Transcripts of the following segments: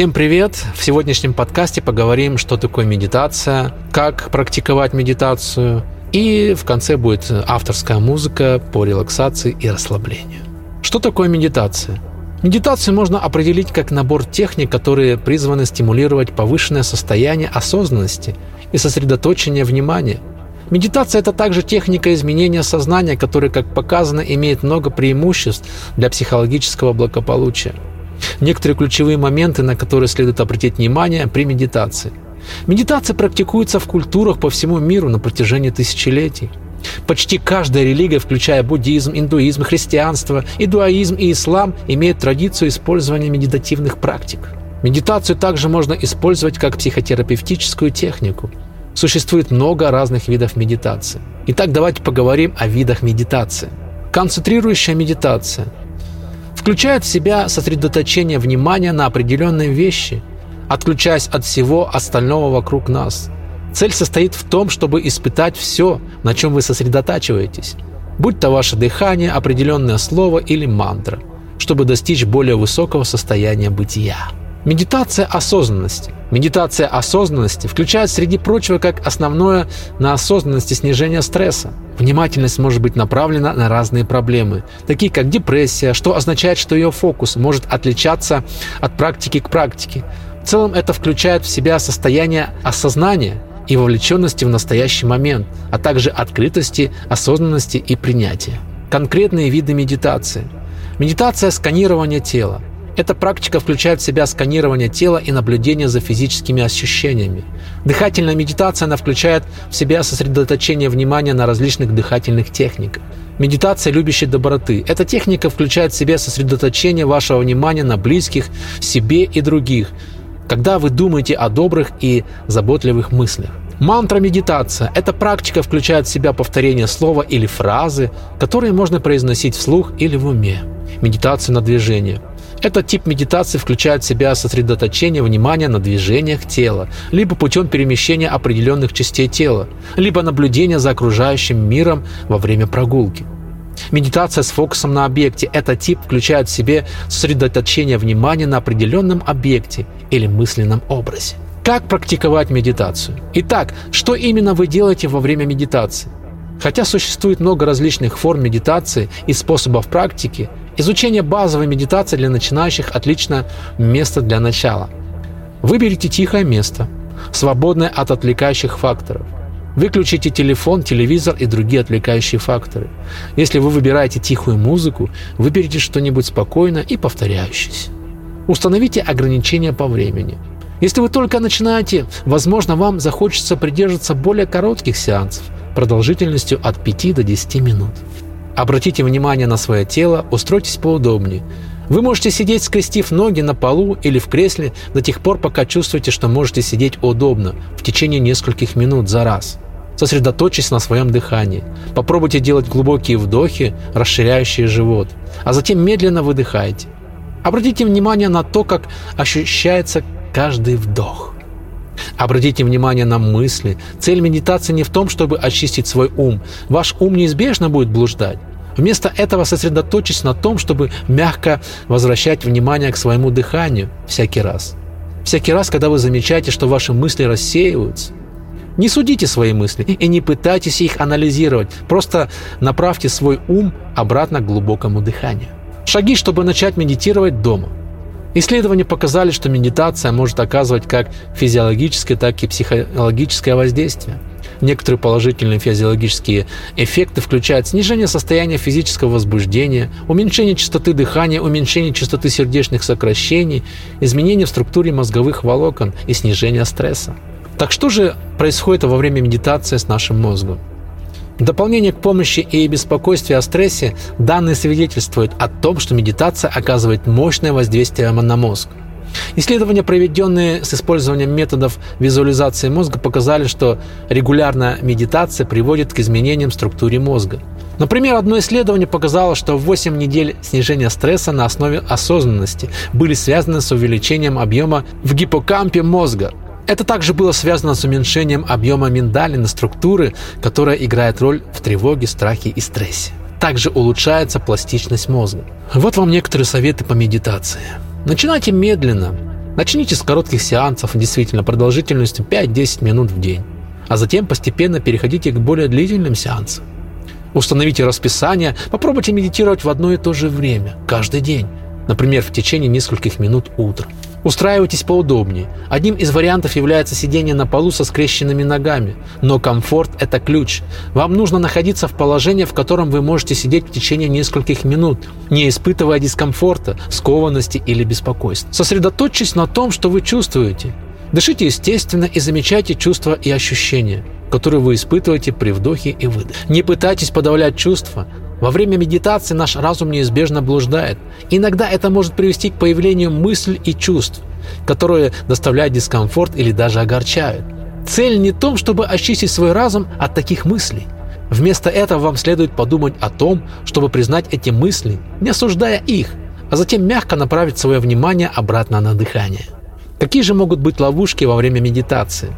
Всем привет! В сегодняшнем подкасте поговорим, что такое медитация, как практиковать медитацию, и в конце будет авторская музыка по релаксации и расслаблению. Что такое медитация? Медитацию можно определить как набор техник, которые призваны стимулировать повышенное состояние осознанности и сосредоточение внимания. Медитация – это также техника изменения сознания, которая, как показано, имеет много преимуществ для психологического благополучия. Некоторые ключевые моменты, на которые следует обратить внимание при медитации. Медитация практикуется в культурах по всему миру на протяжении тысячелетий. Почти каждая религия, включая буддизм, индуизм, христианство, идуаизм и ислам, имеет традицию использования медитативных практик. Медитацию также можно использовать как психотерапевтическую технику. Существует много разных видов медитации. Итак, давайте поговорим о видах медитации. Концентрирующая медитация включает в себя сосредоточение внимания на определенной вещи, отключаясь от всего остального вокруг нас – Цель состоит в том, чтобы испытать все, на чем вы сосредотачиваетесь, будь то ваше дыхание, определенное слово или мантра, чтобы достичь более высокого состояния бытия. Медитация осознанности. Медитация осознанности включает, среди прочего, как основное на осознанности снижение стресса. Внимательность может быть направлена на разные проблемы, такие как депрессия, что означает, что ее фокус может отличаться от практики к практике. В целом это включает в себя состояние осознания, и вовлеченности в настоящий момент, а также открытости, осознанности и принятия. Конкретные виды медитации. Медитация сканирования тела. Эта практика включает в себя сканирование тела и наблюдение за физическими ощущениями. Дыхательная медитация она включает в себя сосредоточение внимания на различных дыхательных техниках. Медитация любящей доброты. Эта техника включает в себя сосредоточение вашего внимания на близких, себе и других, когда вы думаете о добрых и заботливых мыслях. Мантра-медитация – эта практика включает в себя повторение слова или фразы, которые можно произносить вслух или в уме. Медитация на движение. Этот тип медитации включает в себя сосредоточение внимания на движениях тела, либо путем перемещения определенных частей тела, либо наблюдение за окружающим миром во время прогулки. Медитация с фокусом на объекте. Этот тип включает в себе сосредоточение внимания на определенном объекте или мысленном образе. Как практиковать медитацию? Итак, что именно вы делаете во время медитации? Хотя существует много различных форм медитации и способов практики, изучение базовой медитации для начинающих отлично место для начала. Выберите тихое место, свободное от отвлекающих факторов – Выключите телефон, телевизор и другие отвлекающие факторы. Если вы выбираете тихую музыку, выберите что-нибудь спокойное и повторяющееся. Установите ограничения по времени. Если вы только начинаете, возможно, вам захочется придерживаться более коротких сеансов продолжительностью от 5 до 10 минут. Обратите внимание на свое тело, устройтесь поудобнее. Вы можете сидеть, скрестив ноги на полу или в кресле до тех пор, пока чувствуете, что можете сидеть удобно в течение нескольких минут за раз. Сосредоточьтесь на своем дыхании. Попробуйте делать глубокие вдохи, расширяющие живот, а затем медленно выдыхайте. Обратите внимание на то, как ощущается каждый вдох. Обратите внимание на мысли. Цель медитации не в том, чтобы очистить свой ум. Ваш ум неизбежно будет блуждать. Вместо этого сосредоточьтесь на том, чтобы мягко возвращать внимание к своему дыханию всякий раз. Всякий раз, когда вы замечаете, что ваши мысли рассеиваются, не судите свои мысли и не пытайтесь их анализировать. Просто направьте свой ум обратно к глубокому дыханию. Шаги, чтобы начать медитировать дома. Исследования показали, что медитация может оказывать как физиологическое, так и психологическое воздействие – Некоторые положительные физиологические эффекты включают снижение состояния физического возбуждения, уменьшение частоты дыхания, уменьшение частоты сердечных сокращений, изменение в структуре мозговых волокон и снижение стресса. Так что же происходит во время медитации с нашим мозгом? В дополнение к помощи и беспокойствию о стрессе, данные свидетельствуют о том, что медитация оказывает мощное воздействие на мозг. Исследования, проведенные с использованием методов визуализации мозга, показали, что регулярная медитация приводит к изменениям в структуре мозга. Например, одно исследование показало, что 8 недель снижения стресса на основе осознанности были связаны с увеличением объема в гиппокампе мозга. Это также было связано с уменьшением объема миндалины структуры, которая играет роль в тревоге, страхе и стрессе. Также улучшается пластичность мозга. Вот вам некоторые советы по медитации. Начинайте медленно. Начните с коротких сеансов, действительно продолжительностью 5-10 минут в день, а затем постепенно переходите к более длительным сеансам. Установите расписание, попробуйте медитировать в одно и то же время, каждый день, например, в течение нескольких минут утром. Устраивайтесь поудобнее. Одним из вариантов является сидение на полу со скрещенными ногами. Но комфорт – это ключ. Вам нужно находиться в положении, в котором вы можете сидеть в течение нескольких минут, не испытывая дискомфорта, скованности или беспокойства. Сосредоточьтесь на том, что вы чувствуете. Дышите естественно и замечайте чувства и ощущения, которые вы испытываете при вдохе и выдохе. Не пытайтесь подавлять чувства, во время медитации наш разум неизбежно блуждает. Иногда это может привести к появлению мыслей и чувств, которые доставляют дискомфорт или даже огорчают. Цель не в том, чтобы очистить свой разум от таких мыслей. Вместо этого вам следует подумать о том, чтобы признать эти мысли, не осуждая их, а затем мягко направить свое внимание обратно на дыхание. Какие же могут быть ловушки во время медитации?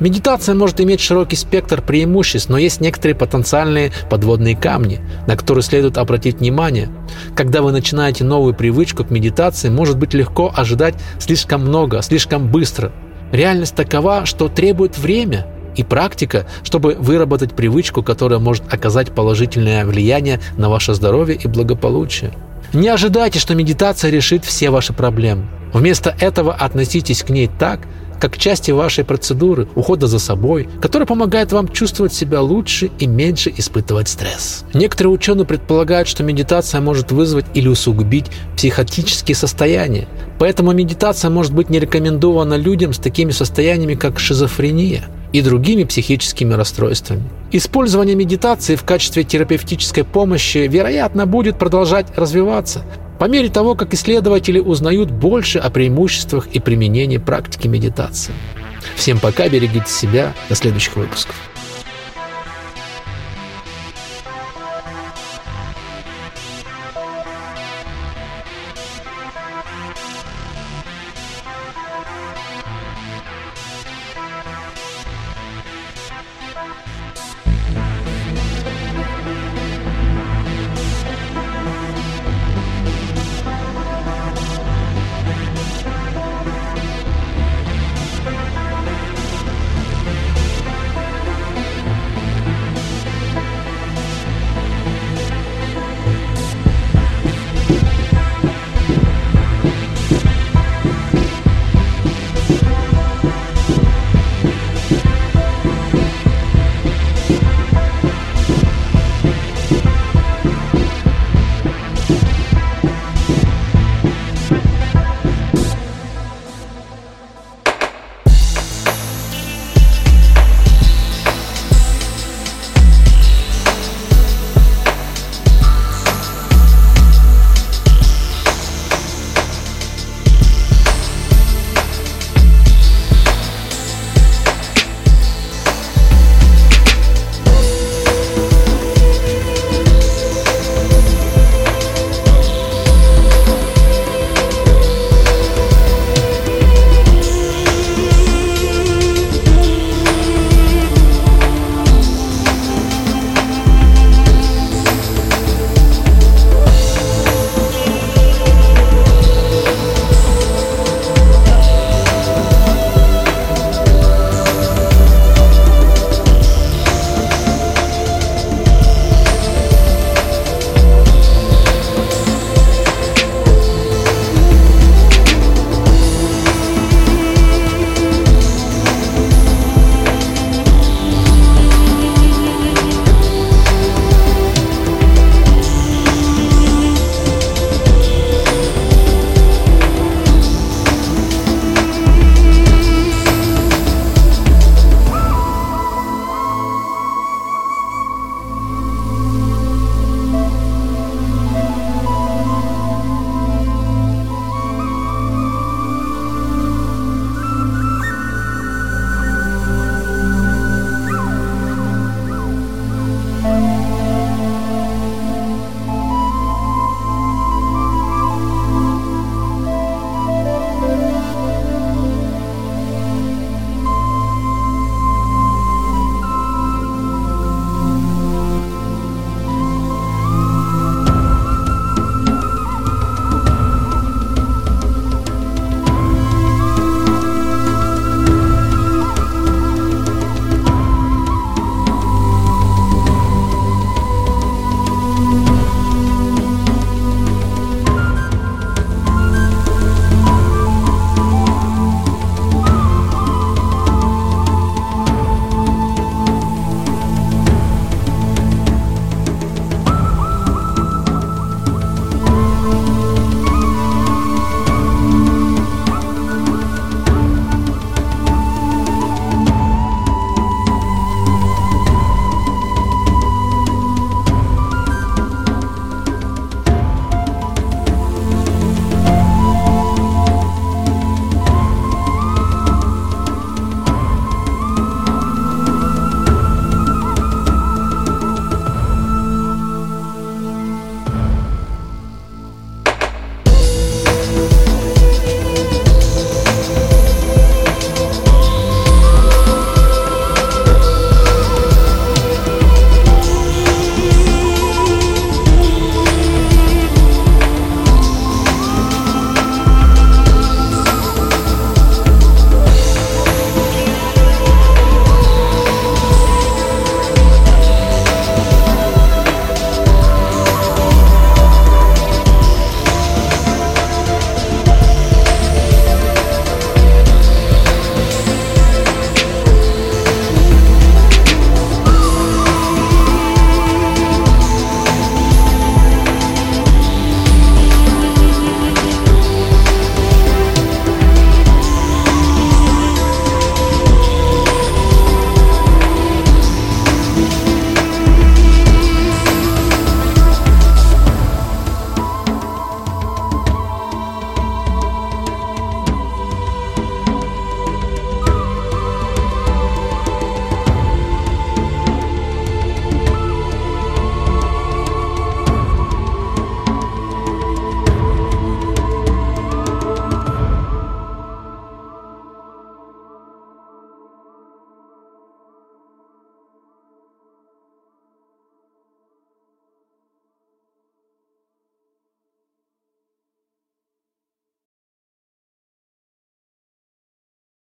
Медитация может иметь широкий спектр преимуществ, но есть некоторые потенциальные подводные камни, на которые следует обратить внимание. Когда вы начинаете новую привычку к медитации, может быть легко ожидать слишком много, слишком быстро. Реальность такова, что требует время и практика, чтобы выработать привычку, которая может оказать положительное влияние на ваше здоровье и благополучие. Не ожидайте, что медитация решит все ваши проблемы. Вместо этого относитесь к ней так, как части вашей процедуры ухода за собой, которая помогает вам чувствовать себя лучше и меньше испытывать стресс. Некоторые ученые предполагают, что медитация может вызвать или усугубить психотические состояния, поэтому медитация может быть не рекомендована людям с такими состояниями, как шизофрения и другими психическими расстройствами. Использование медитации в качестве терапевтической помощи, вероятно, будет продолжать развиваться, по мере того, как исследователи узнают больше о преимуществах и применении практики медитации. Всем пока, берегите себя, до следующих выпусков.